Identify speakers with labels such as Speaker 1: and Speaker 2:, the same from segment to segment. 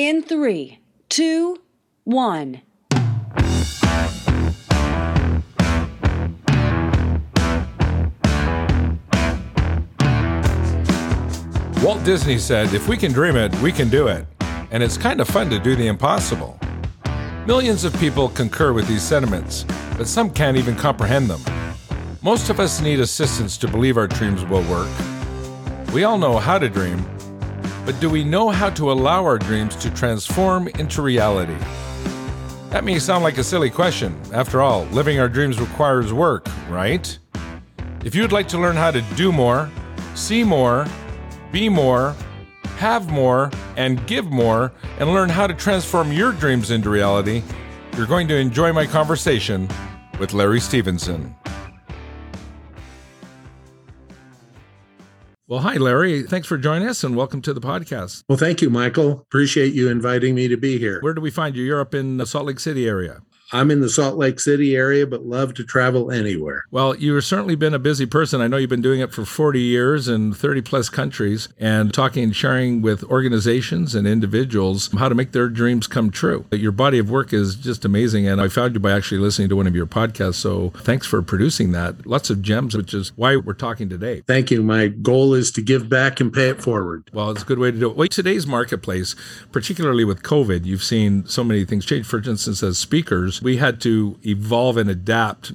Speaker 1: In three, two, one.
Speaker 2: Walt Disney said, if we can dream it, we can do it. And it's kind of fun to do the impossible. Millions of people concur with these sentiments, but some can't even comprehend them. Most of us need assistance to believe our dreams will work. We all know how to dream, but do we know how to allow our dreams to transform into reality? That may sound like a silly question. After all, living our dreams requires work, right? If you'd like to learn how to do more, see more, be more, have more, and give more, and learn how to transform your dreams into reality, you're going to enjoy my conversation with Larry Stevenson. Well, hi, Larry. Thanks for joining us and welcome to the podcast.
Speaker 3: Well, thank you, Michael. Appreciate you inviting me to be here.
Speaker 2: Where do we find you? You're up in the Salt Lake City area.
Speaker 3: I'm in the Salt Lake City area, but love to travel anywhere.
Speaker 2: Well, you've certainly been a busy person. I know you've been doing it for 40 years in 30 plus countries and talking and sharing with organizations and individuals how to make their dreams come true. Your body of work is just amazing. And I found you by actually listening to one of your podcasts. So thanks for producing that. Lots of gems, which is why we're talking today.
Speaker 3: Thank you. My goal is to give back and pay it forward.
Speaker 2: Well, it's a good way to do it. Well, today's marketplace, particularly with COVID, you've seen so many things change. For instance, as speakers, we had to evolve and adapt,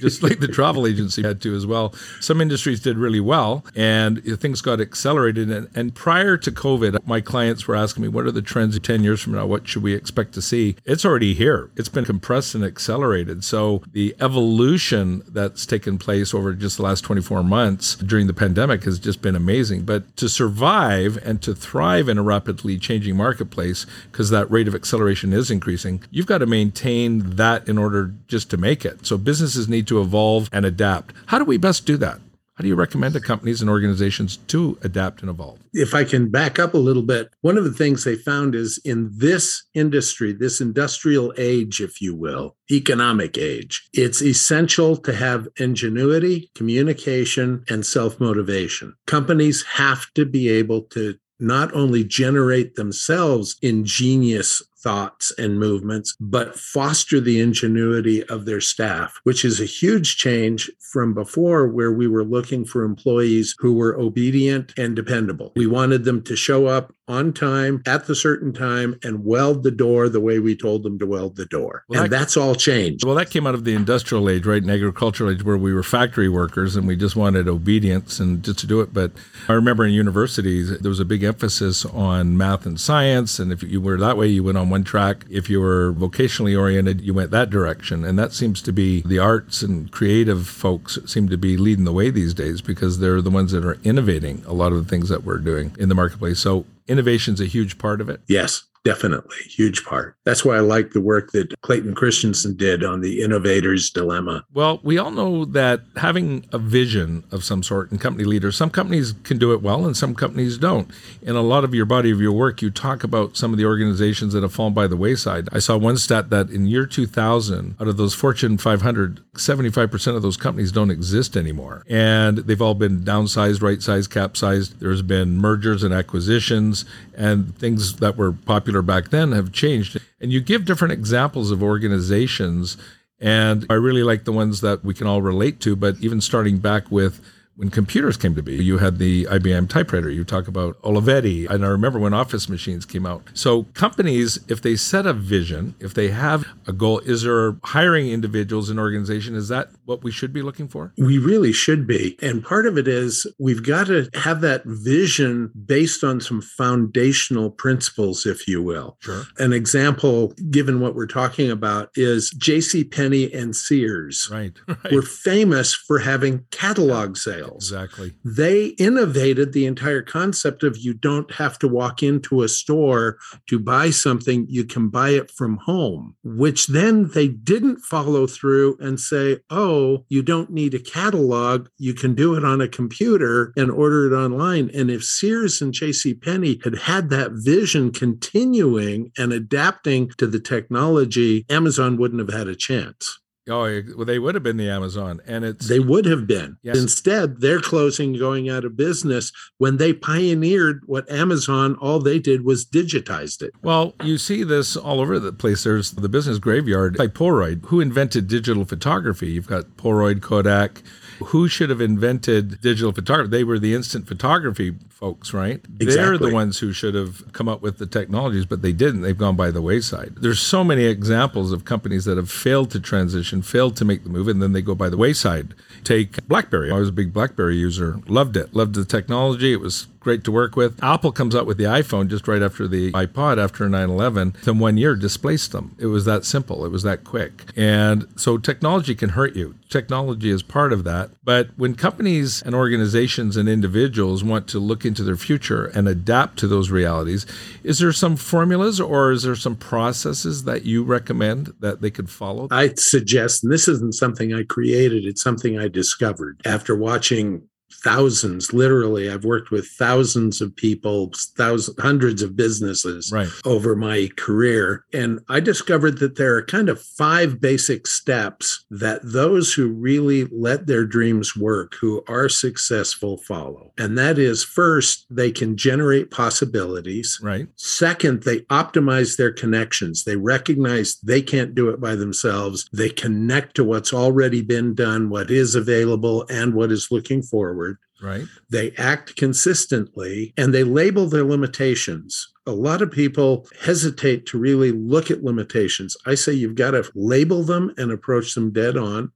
Speaker 2: just like the travel agency had to as well. Some industries did really well, and things got accelerated. And, and prior to COVID, my clients were asking me, "What are the trends 10 years from now? What should we expect to see?" It's already here. It's been compressed and accelerated. So the evolution that's taken place over just the last 24 months during the pandemic has just been amazing. But to survive and to thrive in a rapidly changing marketplace, because that rate of acceleration is increasing, you've got to maintain that in order just to make it. So businesses need to evolve and adapt. How do we best do that? How do you recommend to companies and organizations to adapt and evolve?
Speaker 3: If I can back up a little bit, one of the things they found is in this industry, this industrial age, if you will, economic age, it's essential to have ingenuity, communication, and self motivation. Companies have to be able to not only generate themselves ingenious thoughts and movements, but foster the ingenuity of their staff, which is a huge change from before where we were looking for employees who were obedient and dependable. We wanted them to show up on time at the certain time and weld the door the way we told them to weld the door. Well, and that, that's all changed.
Speaker 2: Well, that came out of the industrial age, right? And agricultural age, where we were factory workers and we just wanted obedience and just to do it. But I remember in universities, there was a big emphasis on math and science. And if you were that way, you went on one track. If you were vocationally oriented, you went that direction. And that seems to be the arts and creative folks seem to be leading the way these days because they're the ones that are innovating a lot of the things that we're doing in the marketplace. So innovation's a huge part of it.
Speaker 3: Yes. Definitely, huge part. That's why I like the work that Clayton Christensen did on the innovator's dilemma.
Speaker 2: Well, we all know that having a vision of some sort in company leaders, some companies can do it well and some companies don't. In a lot of your body of your work, you talk about some of the organizations that have fallen by the wayside. I saw one stat that in year 2000, out of those Fortune 500, 75% of those companies don't exist anymore. And they've all been downsized, right sized, capsized. There's been mergers and acquisitions and things that were popular popular back then have changed. And you give different examples of organizations. And I really like the ones that we can all relate to, but even starting back with when computers came to be. You had the IBM typewriter. You talk about Olivetti. And I remember when office machines came out. So companies, if they set a vision, if they have a goal, is there hiring individuals in organization? Is that what we should be looking for?
Speaker 3: We really should be. And part of it is we've got to have that vision based on some foundational principles, if you will.
Speaker 2: Sure.
Speaker 3: An example, given what we're talking about, is J.C. Penney and Sears.
Speaker 2: Right. right.
Speaker 3: Were famous for having catalog sales
Speaker 2: Exactly.
Speaker 3: They innovated the entire concept of you don't have to walk into a store to buy something, you can buy it from home, which then they didn't follow through and say, oh, you don't need a catalog, you can do it on a computer and order it online. And if Sears and J.C. Penney had had that vision continuing and adapting to the technology, Amazon wouldn't have had a chance.
Speaker 2: Oh, well, they would have been the Amazon, and it's
Speaker 3: they would have been.
Speaker 2: Yes.
Speaker 3: Instead, they're closing, going out of business when they pioneered what Amazon. All they did was digitized it.
Speaker 2: Well, you see this all over the place. There's the business graveyard by Polaroid. Who invented digital photography? You've got Polaroid, Kodak. Who should have invented digital photography? They were the instant photography folks, right? They're the ones who should have come up with the technologies, but they didn't. They've gone by the wayside. There's so many examples of companies that have failed to transition, failed to make the move, and then they go by the wayside. Take BlackBerry. I was a big BlackBerry user, loved it, loved the technology. It was great to work with. Apple comes out with the iPhone just right after the iPod after 9/11. Then one year displaced them. It was that simple. It was that quick. And so technology can hurt you. Technology is part of that. But when companies and organizations and individuals want to look into their future and adapt to those realities, is there some formulas or is there some processes that you recommend that they could follow?
Speaker 3: I suggest, and this isn't something I created, it's something I discovered after watching thousands, literally, I've worked with thousands of people, thousands, hundreds of businesses
Speaker 2: Right.
Speaker 3: over my career. And I discovered that there are kind of five basic steps that those who really let their dreams work, who are successful, follow. And that is first, they can generate possibilities.
Speaker 2: Right.
Speaker 3: Second, they optimize their connections. They recognize they can't do it by themselves. They connect to what's already been done, what is available, and what is looking forward.
Speaker 2: Right.
Speaker 3: They act consistently and they label their limitations. A lot of people hesitate to really look at limitations. I say you've got to label them and approach them dead on.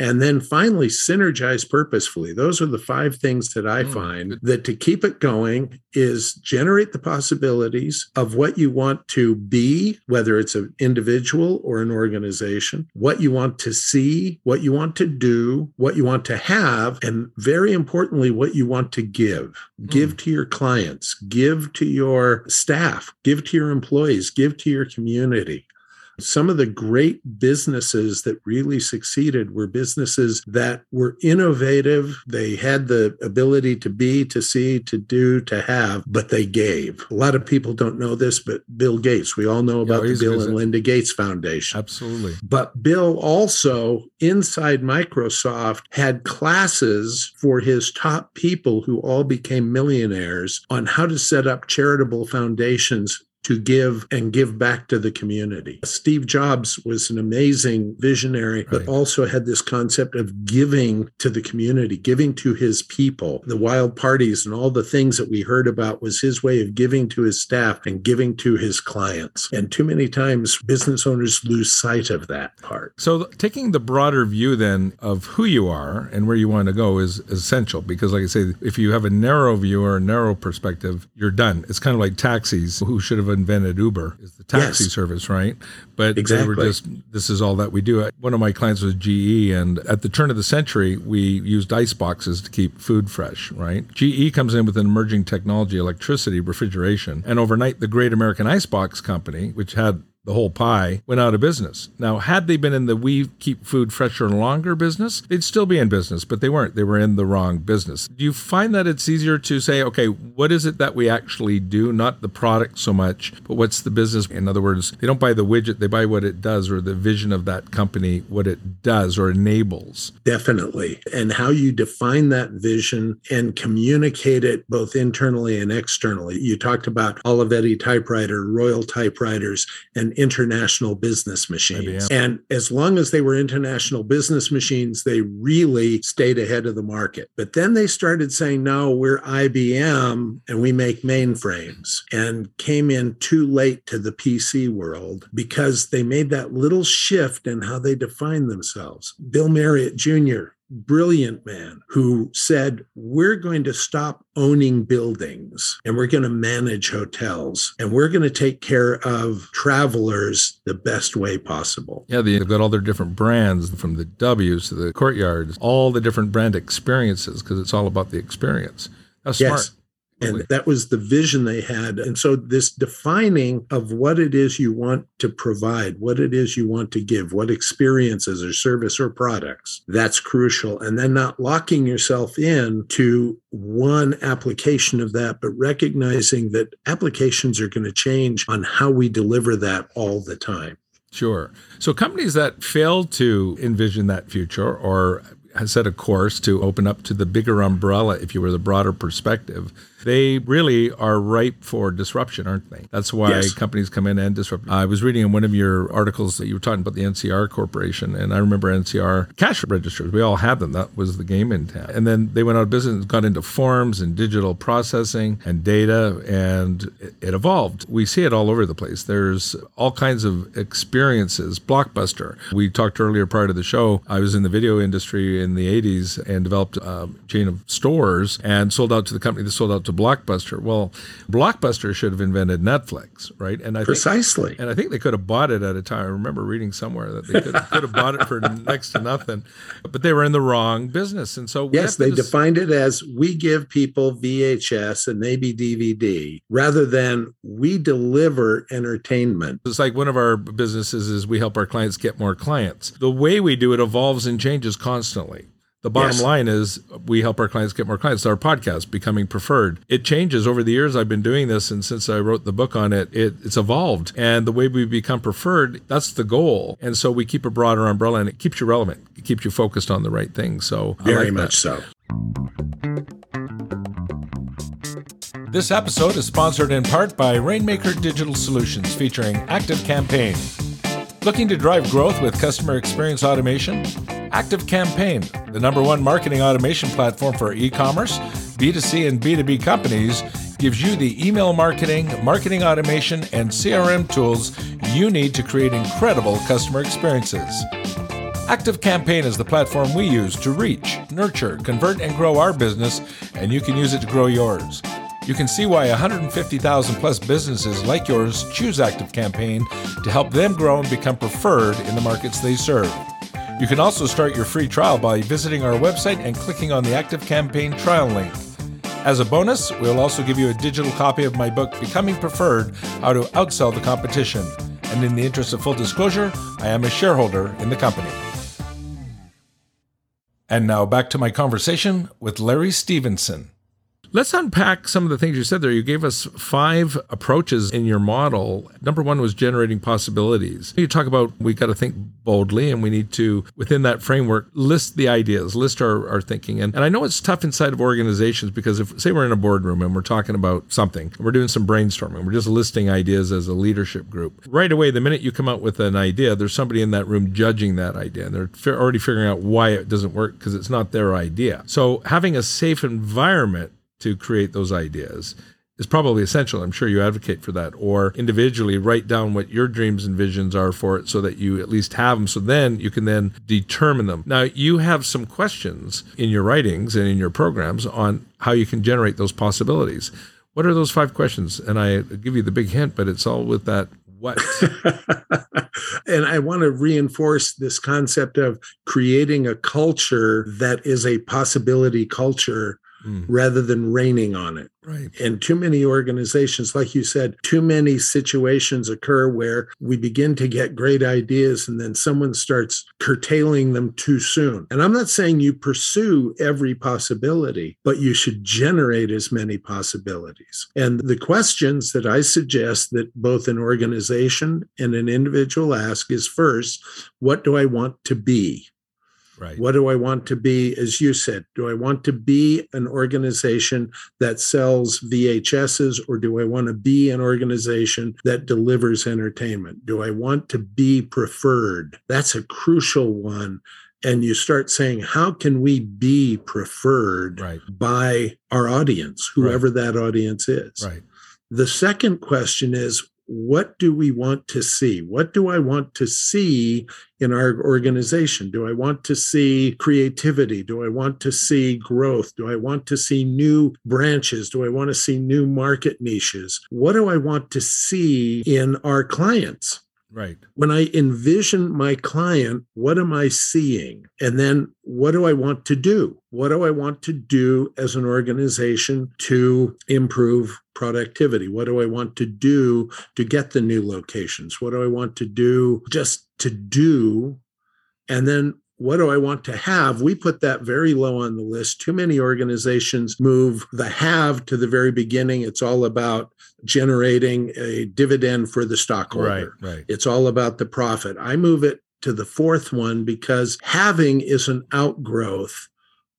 Speaker 3: And then finally, synergize purposefully. Those are the five things that I
Speaker 2: Mm,
Speaker 3: find that to keep it going is generate the possibilities of what you want to be, whether it's an individual or an organization, what you want to see, what you want to do, what you want to have, and very importantly, what you want to give. Give to your clients, give to your staff, give to your employees, give to your community. Some of the great businesses that really succeeded were businesses that were innovative. They had the ability to be, to see, to do, to have, but they gave. A lot of people don't know this, but Bill Gates, we all know about the Bill and Linda Gates Foundation.
Speaker 2: Absolutely.
Speaker 3: But Bill also, inside Microsoft, had classes for his top people who all became millionaires on how to set up charitable foundations to give and give back to the community. Steve Jobs was an amazing visionary, but also had this concept of giving to the community, giving to his people. The wild parties and all the things that we heard about was his way of giving to his staff and giving to his clients. And too many times business owners lose sight of that part.
Speaker 2: So, taking the broader view then of who you are and where you want to go is essential because, like I say, if you have a narrow view or a narrow perspective, you're done. It's kind of like taxis. Who should have invented Uber? Is the taxi
Speaker 3: Yes.
Speaker 2: service, right? But they were just, this is all that we do. One of my clients was GE, and at the turn of the century, we used ice boxes to keep food fresh, right? GE comes in with an emerging technology, electricity, refrigeration, and overnight, the Great American Icebox Company, which had the whole pie went out of business. Now, had they been in the we keep food fresher longer business, they'd still be in business, but they weren't. They were in the wrong business. Do you find that it's easier to say, okay, what is it that we actually do? Not the product so much, but what's the business? In other words, they don't buy the widget, they buy what it does or the vision of that company, what it does or enables.
Speaker 3: Definitely. And how you define that vision and communicate it both internally and externally. You talked about Olivetti typewriter, Royal typewriters, and international business machines.
Speaker 2: IBM.
Speaker 3: And as long as they were international business machines, they really stayed ahead of the market. But then they started saying, no, we're IBM and we make mainframes and came in too late to the PC world because they made that little shift in how they defined themselves. Bill Marriott Jr., brilliant man who said, We're going to stop owning buildings and we're going to manage hotels and we're going to take care of travelers the best way possible.
Speaker 2: Yeah, they've got all their different brands from the W's to the courtyards, all the different brand experiences because it's all about the experience. That's smart.
Speaker 3: And that was the vision they had. And so, this defining of what it is you want to provide, what it is you want to give, what experiences or service or products, that's crucial. And then not locking yourself in to one application of that, but recognizing that applications are going to change on how we deliver that all the time.
Speaker 2: Sure. So companies that fail to envision that future or set a course to open up to the bigger umbrella, if you were the broader perspective, they really are ripe for disruption, aren't they? That's why yes. companies come in and disrupt. I was reading in one of your articles that you were talking about the NCR Corporation, and I remember NCR cash registers. We all had them. That was the game in town. And then they went out of business got into forms and digital processing and data, and it evolved. We see it all over the place. There's all kinds of experiences. Blockbuster. We talked earlier prior to the show. I was in the video industry in the 80s and developed a chain of stores and sold out to the company that sold out to to Blockbuster. Well, Blockbuster should have invented Netflix, right?
Speaker 3: And I precisely.
Speaker 2: Think, and I think they could have bought it at a time. I remember reading somewhere that they could, could have bought it for next to nothing, but they were in the wrong business. And so
Speaker 3: yes, they just, defined it as we give people VHS and maybe DVD rather than we deliver entertainment.
Speaker 2: It's like one of our businesses is we help our clients get more clients. The way we do it evolves and changes constantly. The bottom yes. line is we help our clients get more clients. Our podcast becoming preferred. It changes over the years. I've been doing this, and since I wrote the book on it, it, it's evolved. And the way we become preferred, that's the goal. And so we keep a broader umbrella, and it keeps you relevant. It keeps you focused on the right things. So
Speaker 3: very like much so.
Speaker 2: This episode is sponsored in part by Rainmaker Digital Solutions, featuring Active Campaign. Looking to drive growth with customer experience automation? Active Campaign, the number one marketing automation platform for e commerce, B2C, and B2B companies, gives you the email marketing, marketing automation, and CRM tools you need to create incredible customer experiences. Active Campaign is the platform we use to reach, nurture, convert, and grow our business, and you can use it to grow yours. You can see why 150,000 plus businesses like yours choose Active Campaign to help them grow and become preferred in the markets they serve. You can also start your free trial by visiting our website and clicking on the Active Campaign trial link. As a bonus, we'll also give you a digital copy of my book, Becoming Preferred How to Outsell the Competition. And in the interest of full disclosure, I am a shareholder in the company. And now back to my conversation with Larry Stevenson. Let's unpack some of the things you said there. You gave us five approaches in your model. Number one was generating possibilities. You talk about we got to think boldly and we need to, within that framework, list the ideas, list our, our thinking. And, and I know it's tough inside of organizations because if, say, we're in a boardroom and we're talking about something, we're doing some brainstorming, we're just listing ideas as a leadership group. Right away, the minute you come out with an idea, there's somebody in that room judging that idea and they're already figuring out why it doesn't work because it's not their idea. So having a safe environment to create those ideas is probably essential. I'm sure you advocate for that. Or individually write down what your dreams and visions are for it so that you at least have them. So then you can then determine them. Now, you have some questions in your writings and in your programs on how you can generate those possibilities. What are those five questions? And I give you the big hint, but it's all with that what?
Speaker 3: and I want to reinforce this concept of creating a culture that is a possibility culture mm. rather than raining on it.
Speaker 2: Right.
Speaker 3: And too many organizations, like you said, too many situations occur where we begin to get great ideas and then someone starts curtailing them too soon. And I'm not saying you pursue every possibility, but you should generate as many possibilities. And the questions that I suggest that both an organization and an individual ask is first, what do I want to be?
Speaker 2: Right.
Speaker 3: What do I want to be? As you said, do I want to be an organization that sells VHSs or do I want to be an organization that delivers entertainment? Do I want to be preferred? That's a crucial one and you start saying how can we be preferred
Speaker 2: right.
Speaker 3: by our audience whoever right. that audience is
Speaker 2: right
Speaker 3: the second question is what do we want to see? What do I want to see in our organization? Do I want to see creativity? Do I want to see growth? Do I want to see new branches? Do I want to see new market niches? What do I want to see in our clients?
Speaker 2: Right.
Speaker 3: When I envision my client, what am I seeing? And then what do I want to do? What do I want to do as an organization to improve productivity? What do I want to do to get the new locations? What do I want to do just to do? And then what do I want to have? We put that very low on the list. Too many organizations move the have to the very beginning. It's all about generating a dividend for the stockholder.
Speaker 2: Right, right.
Speaker 3: It's all about the profit. I move it to the fourth one because having is an outgrowth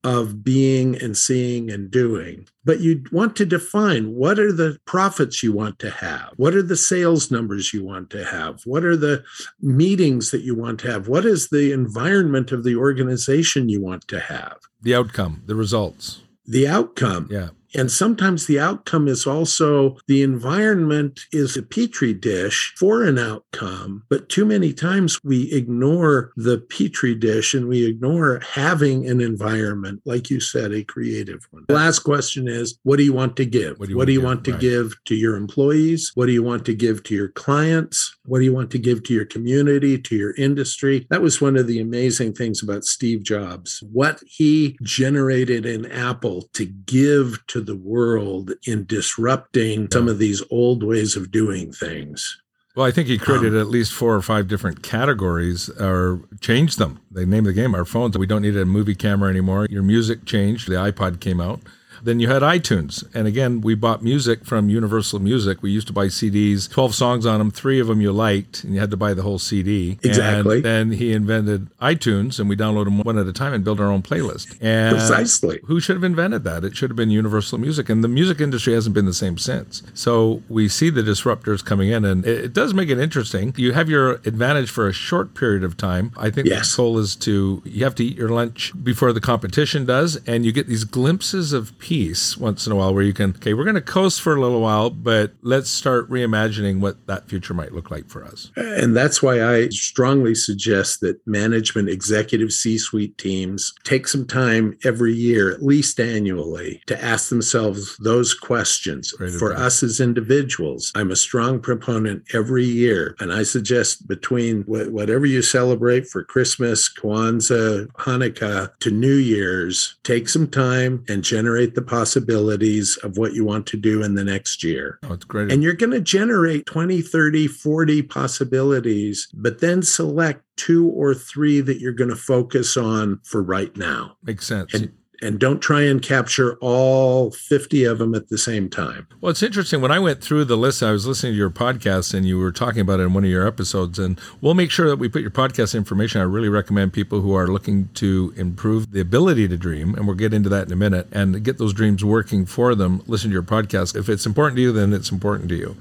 Speaker 3: of being and seeing and doing. But you want to define what are the profits you want to have? What are the sales numbers you want to have? What are the meetings that you want to have? What is the environment of the organization you want to have?
Speaker 2: The outcome, the results.
Speaker 3: The outcome.
Speaker 2: Yeah.
Speaker 3: And sometimes the outcome is also the environment is a petri dish for an outcome. But too many times we ignore the petri dish and we ignore having an environment, like you said, a creative one. The last question is what do you want to give?
Speaker 2: What do you
Speaker 3: what
Speaker 2: want
Speaker 3: do you
Speaker 2: to
Speaker 3: want to
Speaker 2: give?
Speaker 3: give to your employees? What do you want to give to your clients? What do you want to give to your community, to your industry? That was one of the amazing things about Steve Jobs. What he generated in Apple to give to the world in disrupting some of these old ways of doing things.
Speaker 2: Well, I think he created
Speaker 3: Um,
Speaker 2: at least four or five different categories or changed them. They named the game our phones. We don't need a movie camera anymore. Your music changed. The iPod came out. Then you had iTunes. And again, we bought music from Universal Music. We used to buy CDs, 12 songs on them, three of them you liked, and you had to buy the whole CD.
Speaker 3: Exactly.
Speaker 2: And then he invented iTunes, and we downloaded them one at a time and built our own playlist. And
Speaker 3: Precisely.
Speaker 2: who should have invented that? It should have been Universal Music. And the music industry hasn't been the same since. So we see the disruptors coming in, and it, it does make it interesting. You have your advantage for a short period of time. I think
Speaker 3: Yes.
Speaker 2: the goal is to, you have to eat your lunch before the competition does, and you get these glimpses of peace once in a while where you can, okay, we're going to coast for a little while, but let's start reimagining what that future might look like for us.
Speaker 3: And that's why I strongly suggest that management, executive, C suite teams take some time every year, at least annually, to ask themselves those questions.
Speaker 2: Great
Speaker 3: For us as individuals, I'm a strong proponent every year. And I suggest between whatever you celebrate for Christmas, Kwanzaa, Hanukkah to New Year's, take some time and generate the possibilities of what you want to do in the next year.
Speaker 2: Oh, it's great.
Speaker 3: And you're going to generate 20, 30, 40 possibilities, but then select two or three that you're going to focus on for right now.
Speaker 2: Makes sense.
Speaker 3: And and don't try and capture all 50 of them at the same time.
Speaker 2: Well, it's interesting. When I went through the list, I was listening to your podcast and you were talking about it in one of your episodes. And we'll make sure that we put your podcast information. I really recommend people who are looking to improve the ability to dream, and we'll get into that in a minute, and get those dreams working for them. Listen to your podcast. If it's important to you, then it's important to you.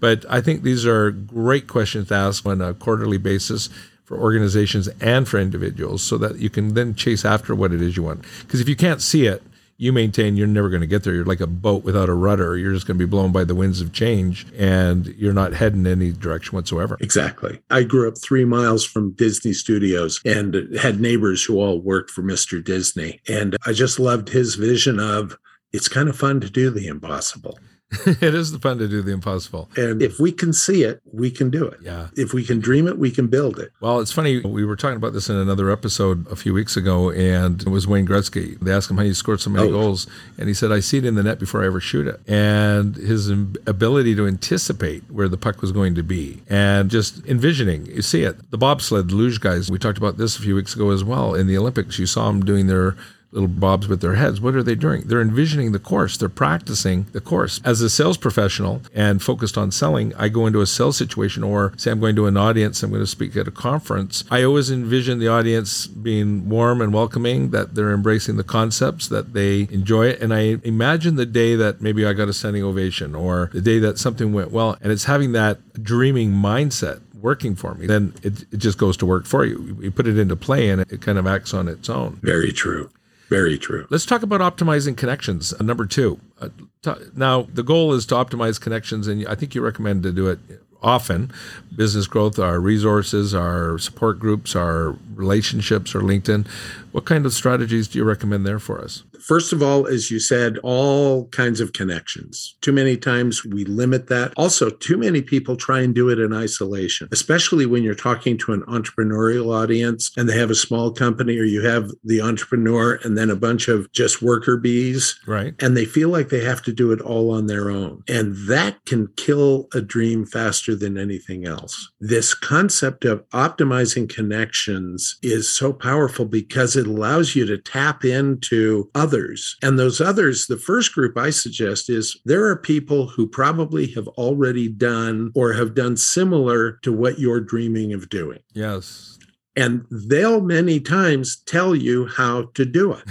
Speaker 2: But I think these are great questions to ask on a quarterly basis for organizations and for individuals so that you can then chase after what it is you want. Because if you can't see it, you maintain you're never going to get there. You're like a boat without a rudder. You're just going to be blown by the winds of change and you're not heading any direction whatsoever.
Speaker 3: Exactly. I grew up three miles from Disney Studios and had neighbors who all worked for Mr. Disney. And I just loved his vision of it's kind of fun to do the impossible.
Speaker 2: it is the fun to do the impossible.
Speaker 3: And if we can see it, we can do it.
Speaker 2: Yeah.
Speaker 3: If we can dream it, we can build it.
Speaker 2: Well, it's funny. We were talking about this in another episode a few weeks ago, and it was Wayne Gretzky. They asked him how he scored so many
Speaker 3: Oh.
Speaker 2: goals, and he said, "I see it in the net before I ever shoot it." And his ability to anticipate where the puck was going to be, and just envisioning. You see it. The bobsled, the luge guys. We talked about this a few weeks ago as well. In the Olympics, you saw them doing their little bobs with their heads. What are they doing? They're envisioning the course. They're practicing the course. As a sales professional and focused on selling, I go into a sales situation or say I'm going to an audience, I'm going to speak at a conference. I always envision the audience being warm and welcoming, that they're embracing the concepts, that they enjoy it. And I imagine the day that maybe I got a standing ovation or the day that something went well. And it's having that dreaming mindset working for me, then it, it just goes to work for you. You put it into play and it, it kind of acts on its own.
Speaker 3: Very true. Very true.
Speaker 2: Let's talk about optimizing connections. Uh, number two. Uh, t- now, the goal is to optimize connections, and I think you recommend to do it often. Business growth, our resources, our support groups, our relationships, or LinkedIn. What kind of strategies do you recommend there for us?
Speaker 3: First of all, as you said, all kinds of connections. Too many times we limit that. Also, too many people try and do it in isolation, especially when you're talking to an entrepreneurial audience and they have a small company or you have the entrepreneur and then a bunch of just worker bees.
Speaker 2: Right.
Speaker 3: And they feel like they have to do it all on their own. And that can kill a dream faster faster than anything else. This concept of optimizing connections is so powerful because it allows you to tap into others. And those others, the first group I suggest is there are people who probably have already done or have done similar to what you're dreaming of doing.
Speaker 2: Yes.
Speaker 3: And they'll many times tell you how to do it.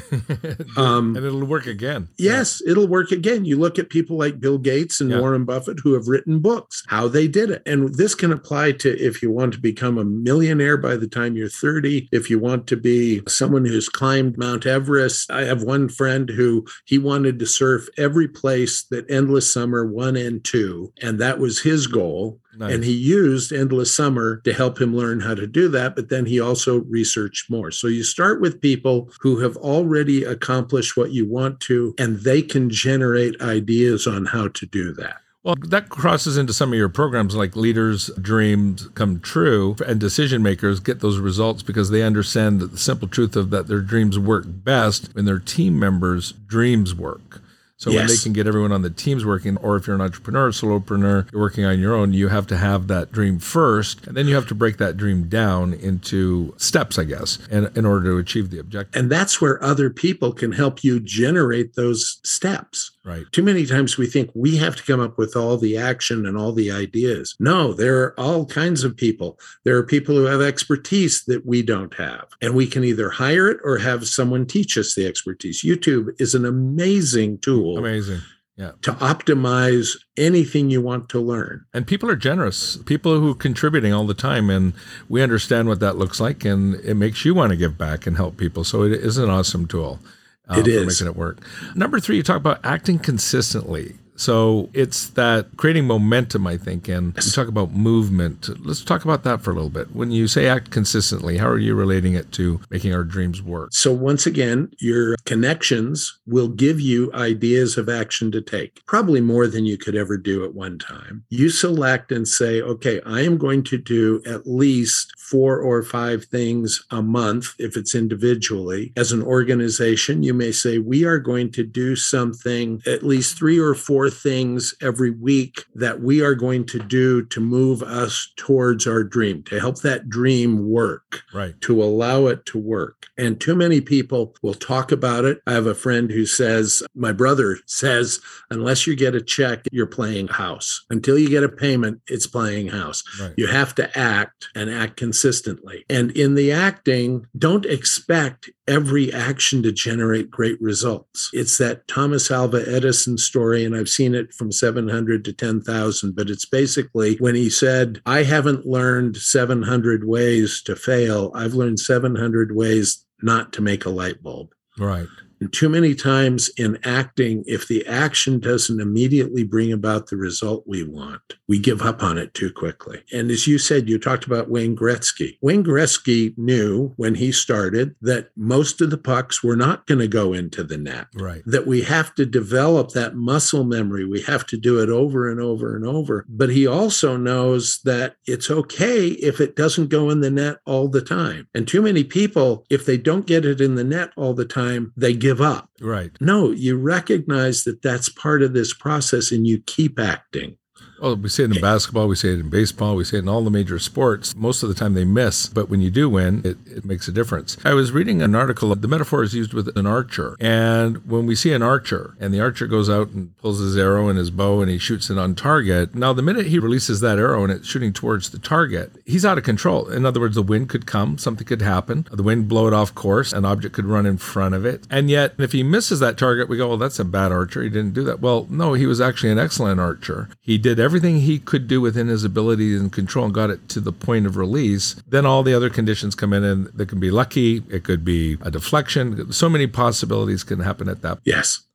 Speaker 2: Um, and it'll work again.
Speaker 3: Yes, yeah. it'll work again. You look at people like Bill Gates and yeah. Warren Buffett who have written books, how they did it. And this can apply to if you want to become a millionaire by the time you're 30, if you want to be someone who's climbed Mount Everest. I have one friend who he wanted to surf every place that Endless Summer 1 and 2, and that was his goal. Nice. And he used Endless Summer to help him learn how to do that. But then he also researched more. So you start with people who have already accomplished what you want to, and they can generate ideas on how to do that.
Speaker 2: Well, that crosses into some of your programs like Leaders Dreams Come True and decision makers get those results because they understand the simple truth of that their dreams work best when their team members' dreams work. So yes. when they can get everyone on the teams working, or if you're an entrepreneur, solopreneur, you're working on your own, you have to have that dream first, and then you have to break that dream down into steps, I guess, in, in order to achieve the objective.
Speaker 3: And that's where other people can help you generate those steps.
Speaker 2: Right.
Speaker 3: Too many times we think we have to come up with all the action and all the ideas. No, there are all kinds of people. There are people who have expertise that we don't have. And we can either hire it or have someone teach us the expertise. YouTube is an amazing tool.
Speaker 2: Amazing. Yeah.
Speaker 3: To optimize anything you want to learn.
Speaker 2: And people are generous. People who are contributing all the time and we understand what that looks like and it makes you want to give back and help people. So it is an awesome tool
Speaker 3: uh, it is.
Speaker 2: making it work. Number three, you talk about acting consistently. So it's that creating momentum, I think, and you talk about movement. Let's talk about that for a little bit. When you say act consistently, how are you relating it to making our dreams work?
Speaker 3: So once again, your connections will give you ideas of action to take, probably more than you could ever do at one time. You select and say, okay, I am going to do at least four or five things a month if it's individually. As an organization, you may say, we are going to do something at least three or four things every week that we are going to do to move us towards our dream, to help that dream work,
Speaker 2: right?
Speaker 3: To allow it to work. And too many people will talk about it. I have a friend who says, My brother says, unless you get a check, you're playing house. Until you get a payment, it's playing house. Right. You have to act and act consistently. And in the acting, don't expect every action to generate great results. It's that Thomas Alva Edison story, and I've seen it from 700 to 10,000, but it's basically when he said, I haven't learned 700 ways to fail, I've learned 700 ways not to make a light bulb.
Speaker 2: Right.
Speaker 3: And too many times in acting, if the action doesn't immediately bring about the result we want, we give up on it too quickly. And as you said, you talked about Wayne Gretzky. Wayne Gretzky knew when he started that most of the pucks were not going to go into the net.
Speaker 2: Right.
Speaker 3: That we have to develop that muscle memory. We have to do it over and over and over. But he also knows that it's okay if it doesn't go in the net all the time. And too many people, if they don't get it in the net all the time, they give up.
Speaker 2: Right.
Speaker 3: No, you recognize that that's part of this process and you keep acting.
Speaker 2: Well, we see it in basketball, we see it in baseball, we see it in all the major sports. Most of the time they miss, but when you do win, it, it makes a difference. I was reading an article, the metaphor is used with an archer. And when we see an archer and the archer goes out and pulls his arrow and his bow and he shoots it on target, now the minute he releases that arrow and it's shooting towards the target, he's out of control. In other words, the wind could come, something could happen, the wind blow it off course, an object could run in front of it. And yet, if he misses that target, we go, well, that's a bad archer. He didn't do that. Well, no, he was actually an excellent archer. He did he could do within his ability and control and got it to the point of release, then all the other conditions come in and they can be lucky. It could be a deflection. So many possibilities can happen at that.
Speaker 3: Yes.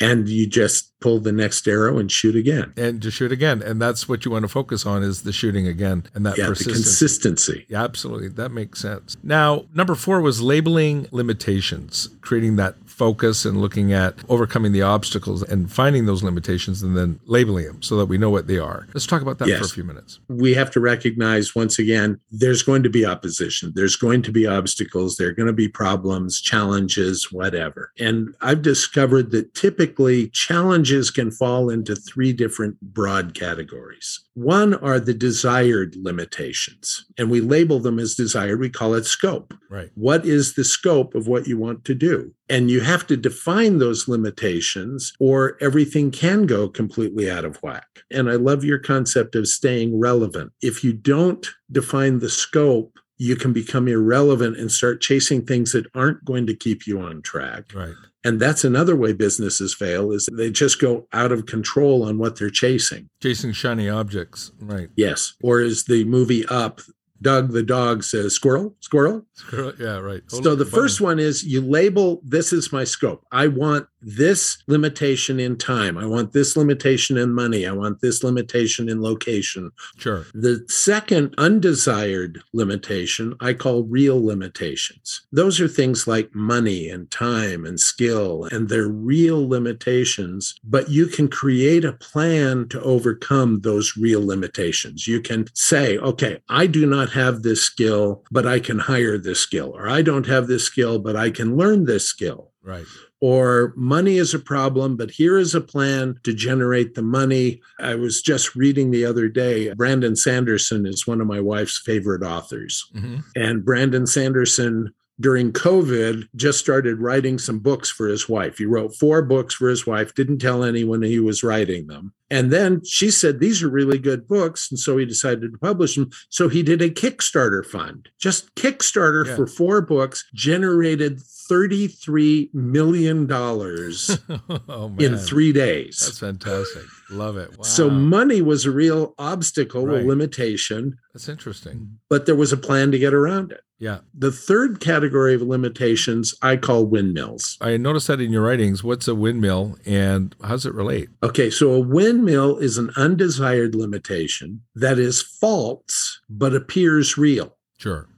Speaker 3: And you just pull the next arrow and shoot again.
Speaker 2: And to shoot again. And that's what you want to focus on is the shooting again and that
Speaker 3: yeah, consistency.
Speaker 2: Yeah, absolutely. That makes sense. Now, number four was labeling limitations, creating that focus and looking at overcoming the obstacles and finding those limitations and then labeling them so that we know what they are. Let's talk about that yes. for a few minutes.
Speaker 3: We have to recognize once again, there's going to be opposition, there's going to be obstacles, there are going to be problems, challenges, whatever. And I've discovered that typically typically challenges can fall into three different broad categories. One are the desired limitations, and we label them as desired. We call it scope.
Speaker 2: Right.
Speaker 3: What is the scope of what you want to do? And you have to define those limitations, or everything can go completely out of whack. And I love your concept of staying relevant. If you don't define the scope, you can become irrelevant and start chasing things that aren't going to keep you on track.
Speaker 2: Right.
Speaker 3: And that's another way businesses fail is they just go out of control on what they're chasing.
Speaker 2: Chasing shiny objects. Right.
Speaker 3: Yes. Or is the movie Up, Doug the dog says, Squirrel, squirrel.
Speaker 2: Squirrel, Yeah, right. Oh,
Speaker 3: so the first one is you label this is my scope. I want this limitation in time. I want this limitation in money. I want this limitation in location.
Speaker 2: Sure.
Speaker 3: The second undesired limitation I call real limitations. Those are things like money and time and skill, and they're real limitations, but you can create a plan to overcome those real limitations. You can say, okay, I do not have this skill, but I can hire this skill, or I don't have this skill, but I can learn this skill
Speaker 2: Right.
Speaker 3: Or money is a problem, but here is a plan to generate the money. I was just reading the other day, Brandon Sanderson is one of my wife's favorite authors.
Speaker 2: hmm
Speaker 3: And Brandon Sanderson, during COVID, just started writing some books for his wife. He wrote four books for his wife, didn't tell anyone he was writing them. And then she said, These are really good books. And so he decided to publish them. So he did a Kickstarter fund, just Kickstarter
Speaker 2: Yeah.
Speaker 3: for four books, generated $33 million
Speaker 2: oh
Speaker 3: in three days.
Speaker 2: That's fantastic. Love it. Wow.
Speaker 3: So money was a real obstacle,
Speaker 2: Right.
Speaker 3: a limitation,
Speaker 2: That's interesting.
Speaker 3: but there was a plan to get around it.
Speaker 2: Yeah.
Speaker 3: The third category of limitations I call windmills.
Speaker 2: I noticed that in your writings. What's a windmill and how does it relate?
Speaker 3: Okay, so a windmill is an undesired limitation that is false but appears real.
Speaker 2: Sure.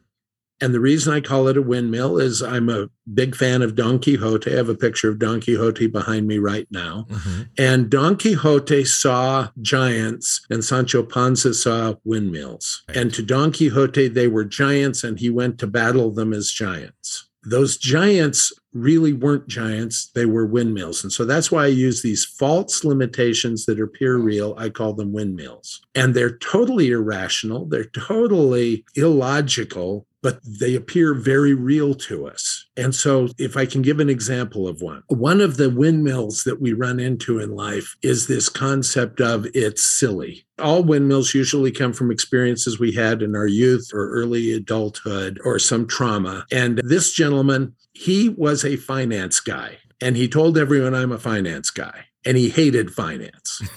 Speaker 3: And the reason I call it a windmill is I'm a big fan of Don Quixote. I have a picture of Don Quixote behind me right now.
Speaker 2: hmm
Speaker 3: And Don Quixote saw giants, and Sancho Panza saw windmills.
Speaker 2: Right.
Speaker 3: And to Don Quixote, they were giants, and he went to battle them as giants. Those giants really weren't giants, they were windmills. And so that's why I use these false limitations that appear real. I call them windmills. And they're totally irrational, they're totally illogical, but they appear very real to us. And so, if I can give an example of one, one of the windmills that we run into in life is this concept of it's silly. All windmills usually come from experiences we had in our youth or early adulthood or some trauma. And this gentleman, he was a finance guy and he told everyone, I'm a finance guy. And he hated finance.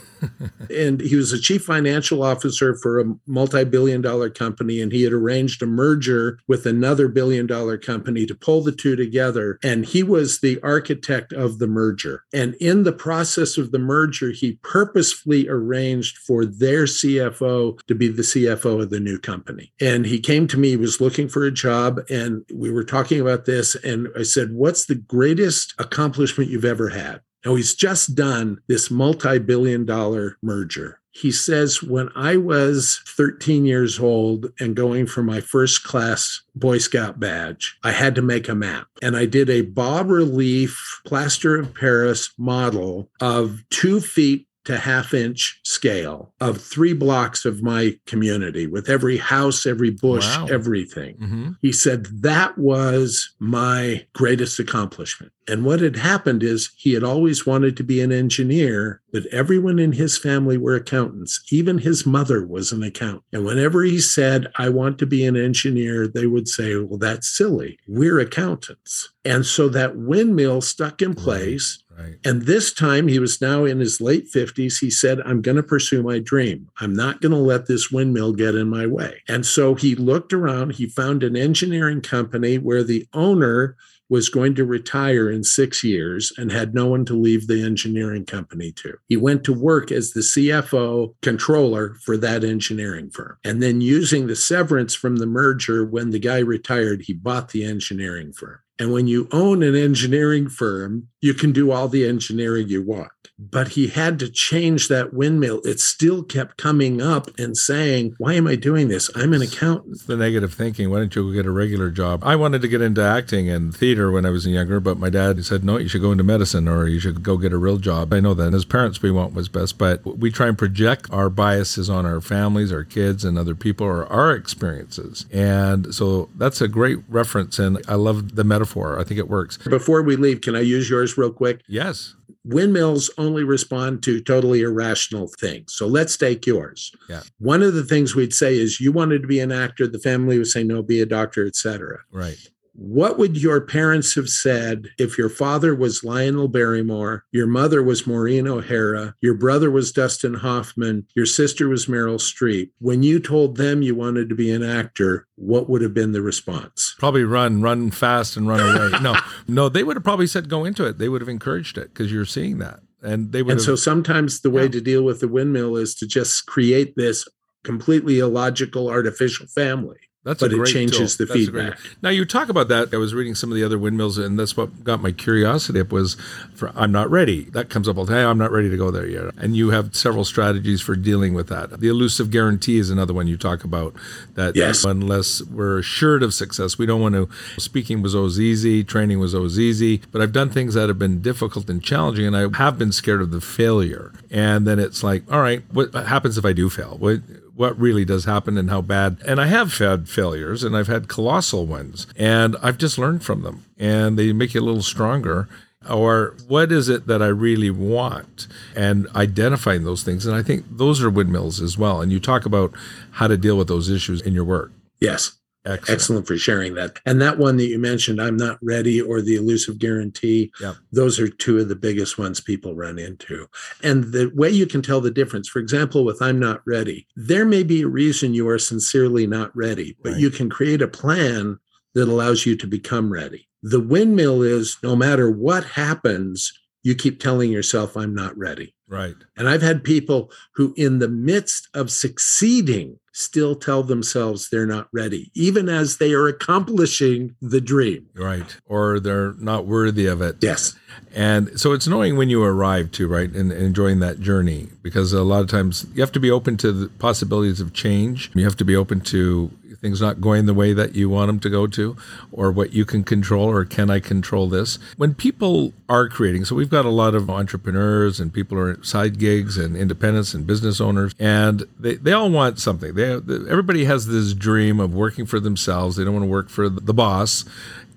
Speaker 3: And he was a chief financial officer for a multi-billion dollar company and he had arranged a merger with another billion dollar company to pull the two together. And he was the architect of the merger. And in the process of the merger he purposefully arranged for their CFO to be the CFO of the new company. And he came to me he was looking for a job and we were talking about this and I said what's the greatest accomplishment you've ever had now, he's just done this multi billion dollar merger. He says, When I was 13 years old and going for my first class Boy Scout badge, I had to make a map. And I did a bas relief plaster of Paris model of two feet to half inch scale of three blocks of my community with every house, every bush,
Speaker 2: Wow.
Speaker 3: everything.
Speaker 2: hmm
Speaker 3: He said that was my greatest accomplishment. And what had happened is he had always wanted to be an engineer, but everyone in his family were accountants. Even his mother was an accountant. And whenever he said, I want to be an engineer, they would say, Well, that's silly. We're accountants. And so that windmill stuck in place.
Speaker 2: Right.
Speaker 3: And this time he was now in his late 50s. He said, I'm going to pursue my dream. I'm not going to let this windmill get in my way. And so he looked around. He found an engineering company where the owner was going to retire in six years and had no one to leave the engineering company to. He went to work as the CFO controller for that engineering firm. And then, using the severance from the merger, when the guy retired, he bought the engineering firm. And when you own an engineering firm, you can do all the engineering you want. But he had to change that windmill. It still kept coming up and saying, Why am I doing this? I'm an accountant.
Speaker 2: It's the negative thinking. Why don't you go get a regular job? I wanted to get into acting and theater when I was younger, but my dad said, No, you should go into medicine or you should go get a real job. I know that as parents, we want what's best, but we try and project our biases on our families, our kids, and other people or our experiences. And so that's a great reference. And I love the metaphor. I think it works.
Speaker 3: Before we leave, can I use yours real quick?
Speaker 2: Yes
Speaker 3: windmills only respond to totally irrational things. So let's take yours.
Speaker 2: Yeah.
Speaker 3: One of the things we'd say is you wanted to be an actor, the family would say no, be a doctor, etc.
Speaker 2: Right.
Speaker 3: What would your parents have said if your father was Lionel Barrymore, your mother was Maureen O'Hara, your brother was Dustin Hoffman, your sister was Meryl Streep? When you told them you wanted to be an actor, what would have been the response?
Speaker 2: Probably run, run fast and run away. no, no, they would have probably said go into it. They would have encouraged it because you're seeing that. And they would
Speaker 3: And
Speaker 2: have,
Speaker 3: so sometimes the way
Speaker 2: Yeah.
Speaker 3: to deal with the windmill is to just create this completely illogical artificial family.
Speaker 2: That's
Speaker 3: but
Speaker 2: a
Speaker 3: it changes
Speaker 2: tool.
Speaker 3: the
Speaker 2: That's
Speaker 3: feedback.
Speaker 2: Now you talk about that. I was reading some of the other windmills, and that's what got my curiosity up. Was for I'm not ready. That comes up all the time. I'm not ready to go there yet. And you have several strategies for dealing with that. The elusive guarantee is another one you talk about. That
Speaker 3: Yes.
Speaker 2: unless we're assured of success, we don't want to. Speaking was always easy. Training was always easy. But I've done things that have been difficult and challenging, and I have been scared of the failure. And then it's like, all right, what happens if I do fail? What what really does happen and how bad. And I have had failures and I've had colossal ones and I've just learned from them and they make you a little stronger. Or what is it that I really want? And identifying those things. And I think those are windmills as well. And you talk about how to deal with those issues in your work.
Speaker 3: Yes.
Speaker 2: Excellent.
Speaker 3: Excellent for sharing that. And that one that you mentioned, I'm not ready, or the elusive guarantee,
Speaker 2: Yep.
Speaker 3: those are two of the biggest ones people run into. And the way you can tell the difference, for example, with I'm not ready, there may be a reason you are sincerely not ready, but
Speaker 2: Right.
Speaker 3: you can create a plan that allows you to become ready. The windmill is no matter what happens, you keep telling yourself, I'm not ready.
Speaker 2: Right.
Speaker 3: And I've had people who, in the midst of succeeding, still tell themselves they're not ready, even as they are accomplishing the dream.
Speaker 2: Right. Or they're not worthy of it.
Speaker 3: Yes.
Speaker 2: And so it's knowing when you arrive too, right? And enjoying that journey because a lot of times you have to be open to the possibilities of change. You have to be open to things not going the way that you want them to go to or what you can control or can I control this? When people are creating, so we've got a lot of entrepreneurs and people are side gigs and independents and business owners and they, they all want something. They everybody has this dream of working for themselves. They don't want to work for the boss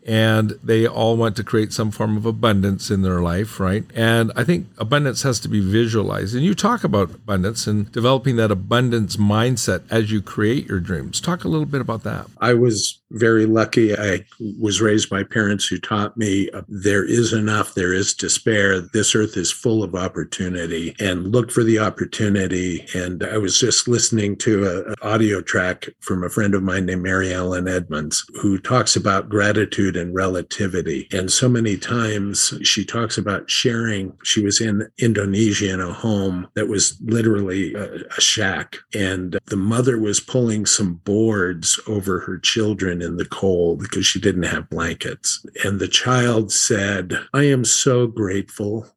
Speaker 2: and they all want to create some form of abundance in their life, right? And I think abundance has to be visualized. And you talk about abundance and developing that abundance mindset as you create your dreams. Talk a little bit about that.
Speaker 3: I was very lucky. I was raised by parents who taught me uh, there is enough, there is to spare. This earth is full of opportunity and look for the opportunity. And I was just listening to an audio track from a friend of mine named Mary Ellen Edmunds, who talks about gratitude and relativity. And so many times she talks about sharing. She was in Indonesia in a home that was literally a, a shack. And the mother was pulling some boards over her children in the cold because she didn't have blankets. And the child said, I am so grateful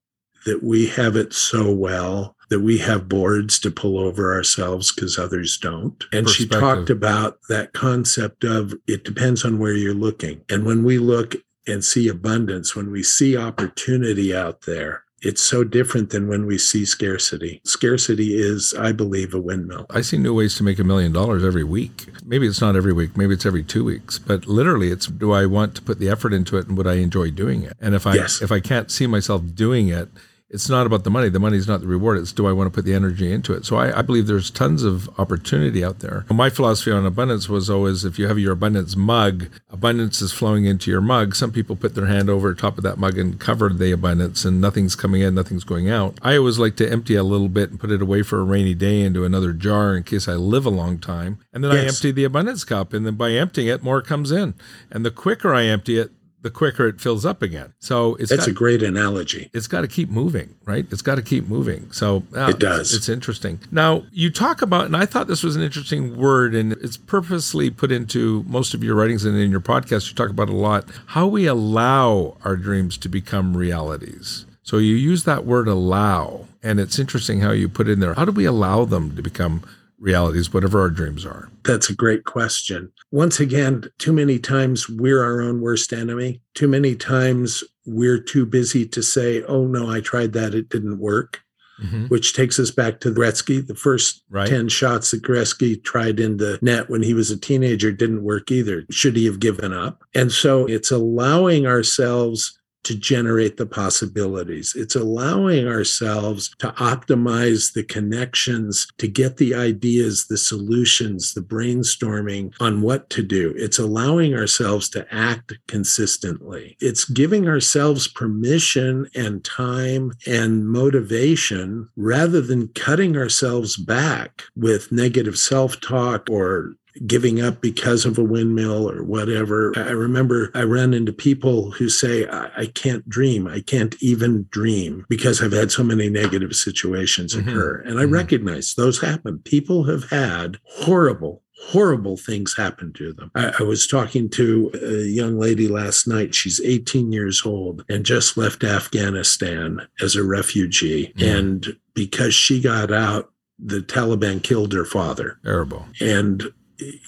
Speaker 3: that we have it so well that we have boards to pull over ourselves because others don't. And she talked about that concept of it depends on where you're looking. And when we look and see abundance, when we see opportunity out there, it's so different than when we see scarcity. Scarcity is, I believe, a windmill.
Speaker 2: I see new ways to make a million dollars every week. Maybe it's not every week, maybe it's every two weeks, but literally it's do I want to put the effort into it and would I enjoy doing it? And if I
Speaker 3: Yes.
Speaker 2: if I can't see myself doing it, it's not about the money. The money is not the reward. It's do I want to put the energy into it? So I, I believe there's tons of opportunity out there. My philosophy on abundance was always if you have your abundance mug, abundance is flowing into your mug. Some people put their hand over top of that mug and cover the abundance and nothing's coming in, nothing's going out. I always like to empty a little bit and put it away for a rainy day into another jar in case I live a long time. And then I empty the abundance cup. And then by emptying it, more comes in. And the quicker I empty it, the quicker it fills up again. So it's
Speaker 3: That's
Speaker 2: got-
Speaker 3: a great analogy.
Speaker 2: it's got to keep moving, right? It's got to keep moving. So yeah,
Speaker 3: It does.
Speaker 2: It's, it's interesting. Now you talk about, and I thought this was an interesting word, and it's purposely put into most of your writings and in your podcast. You talk about a lot how we allow our dreams to become realities. So you use that word allow, and it's interesting how you put in there. How do we allow them to become realities, whatever our dreams are?
Speaker 3: That's a great question. Once again, too many times we're our own worst enemy. Too many times we're too busy to say, oh, no, I tried that, it didn't work. Mm-hmm. Which takes us back to Gretzky. The first right. 10 shots that Gretzky tried in the net when he was a teenager didn't work either. Should he have given up? And so it's allowing ourselves to generate the possibilities. It's allowing ourselves to optimize the connections, to get the ideas, the solutions, the brainstorming on what to do. It's allowing ourselves to act consistently. It's giving ourselves permission and time and motivation rather than cutting ourselves back with negative self talk or giving up because of a windmill or whatever. I remember I ran into people who say, I, I can't dream. I can't even dream because I've had so many negative situations mm-hmm. occur. And I mm-hmm. recognize those happen. People have had horrible, horrible things happen to them. I, I, was talking to a young lady last night. She's 18 years old and just left Afghanistan as a refugee. Mm. And because she got out, the Taliban killed her father.
Speaker 2: Terrible.
Speaker 3: And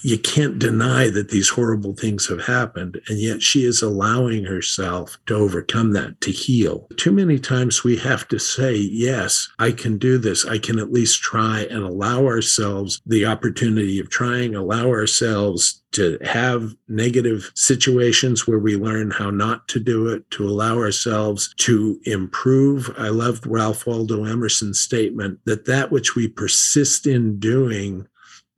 Speaker 3: you can't deny that these horrible things have happened. And yet she is allowing herself to overcome that, to heal. Too many times we have to say, yes, I can do this. I can at least try and allow ourselves the opportunity of trying, allow ourselves to have negative situations where we learn how not to do it, to allow ourselves to improve. I loved Ralph Waldo Emerson's statement that that which we persist in doing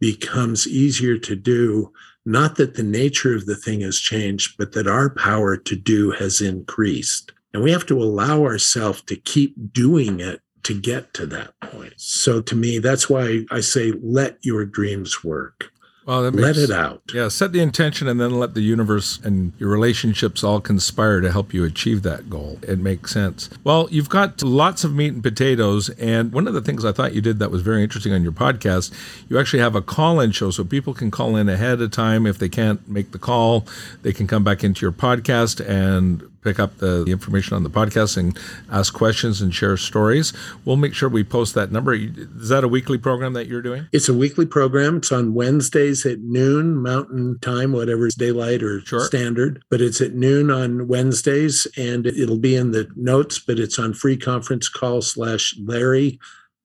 Speaker 3: becomes easier to do. Not that the nature of the thing has changed, but that our power to do has increased. And we have to allow ourselves to keep doing it to get to that point. So to me, that's why I say, let your dreams work. Well, that makes, let it out.
Speaker 2: Yeah, set the intention and then let the universe and your relationships all conspire to help you achieve that goal. It makes sense. Well, you've got lots of meat and potatoes. And one of the things I thought you did that was very interesting on your podcast, you actually have a call in show so people can call in ahead of time. If they can't make the call, they can come back into your podcast and pick up the, the, information on the podcast and ask questions and share stories. We'll make sure we post that number. Is that a weekly program that you're doing?
Speaker 3: It's a weekly program. It's on Wednesdays at noon Mountain Time, whatever is daylight or sure. standard. But it's at noon on Wednesdays, and it'll be in the notes. But it's on free conference call slash Larry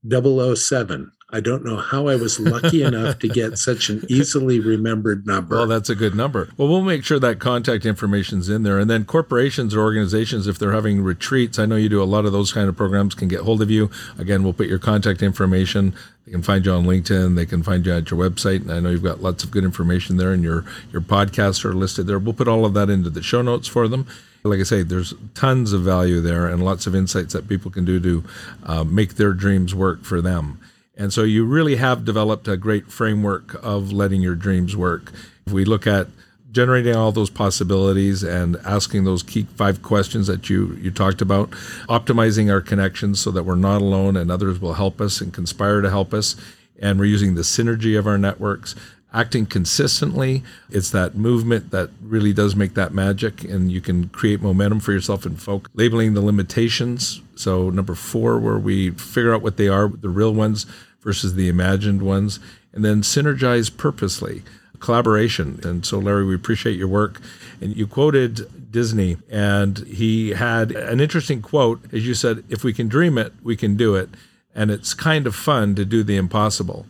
Speaker 3: 007. I don't know how I was lucky enough to get such an easily remembered number.
Speaker 2: Well, that's a good number. Well, we'll make sure that contact information's in there. And then corporations or organizations, if they're having retreats, I know you do a lot of those kind of programs, can get hold of you. Again, we'll put your contact information. They can find you on LinkedIn. They can find you at your website. And I know you've got lots of good information there, and your your podcasts are listed there. We'll put all of that into the show notes for them like I say, there's tons of value there and lots of insights that people can do to uh, make their dreams work for them. And so you really have developed a great framework of letting your dreams work. If we look at generating all those possibilities and asking those key five questions that you you talked about optimizing our connections so that we're not alone and others will help us and conspire to help us and we're using the synergy of our networks acting consistently it's that movement that really does make that magic and you can create momentum for yourself and folk labeling the limitations so number 4 where we figure out what they are the real ones versus the imagined ones, and then synergize purposely, collaboration. And so, Larry, we appreciate your work. And you quoted Disney, and he had an interesting quote. As you said, if we can dream it, we can do it. And it's kind of fun to do the impossible.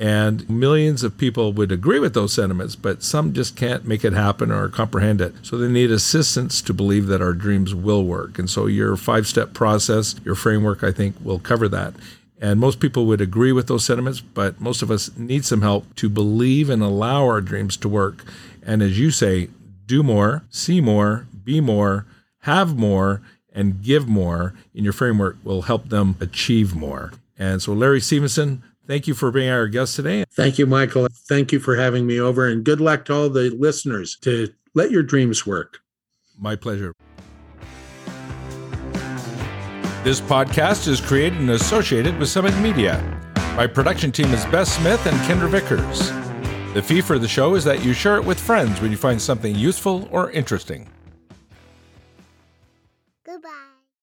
Speaker 2: And millions of people would agree with those sentiments, but some just can't make it happen or comprehend it. So they need assistance to believe that our dreams will work. And so your five step process, your framework, I think, will cover that. And most people would agree with those sentiments, but most of us need some help to believe and allow our dreams to work. And as you say, do more, see more, be more, have more, and give more in your framework will help them achieve more. And so, Larry Stevenson, thank you for being our guest today.
Speaker 3: Thank you, Michael. Thank you for having me over, and good luck to all the listeners to let your dreams work.
Speaker 2: My pleasure. This podcast is created and associated with Summit Media. My production team is Beth Smith and Kendra Vickers. The fee for the show is that you share it with friends when you find something useful or interesting.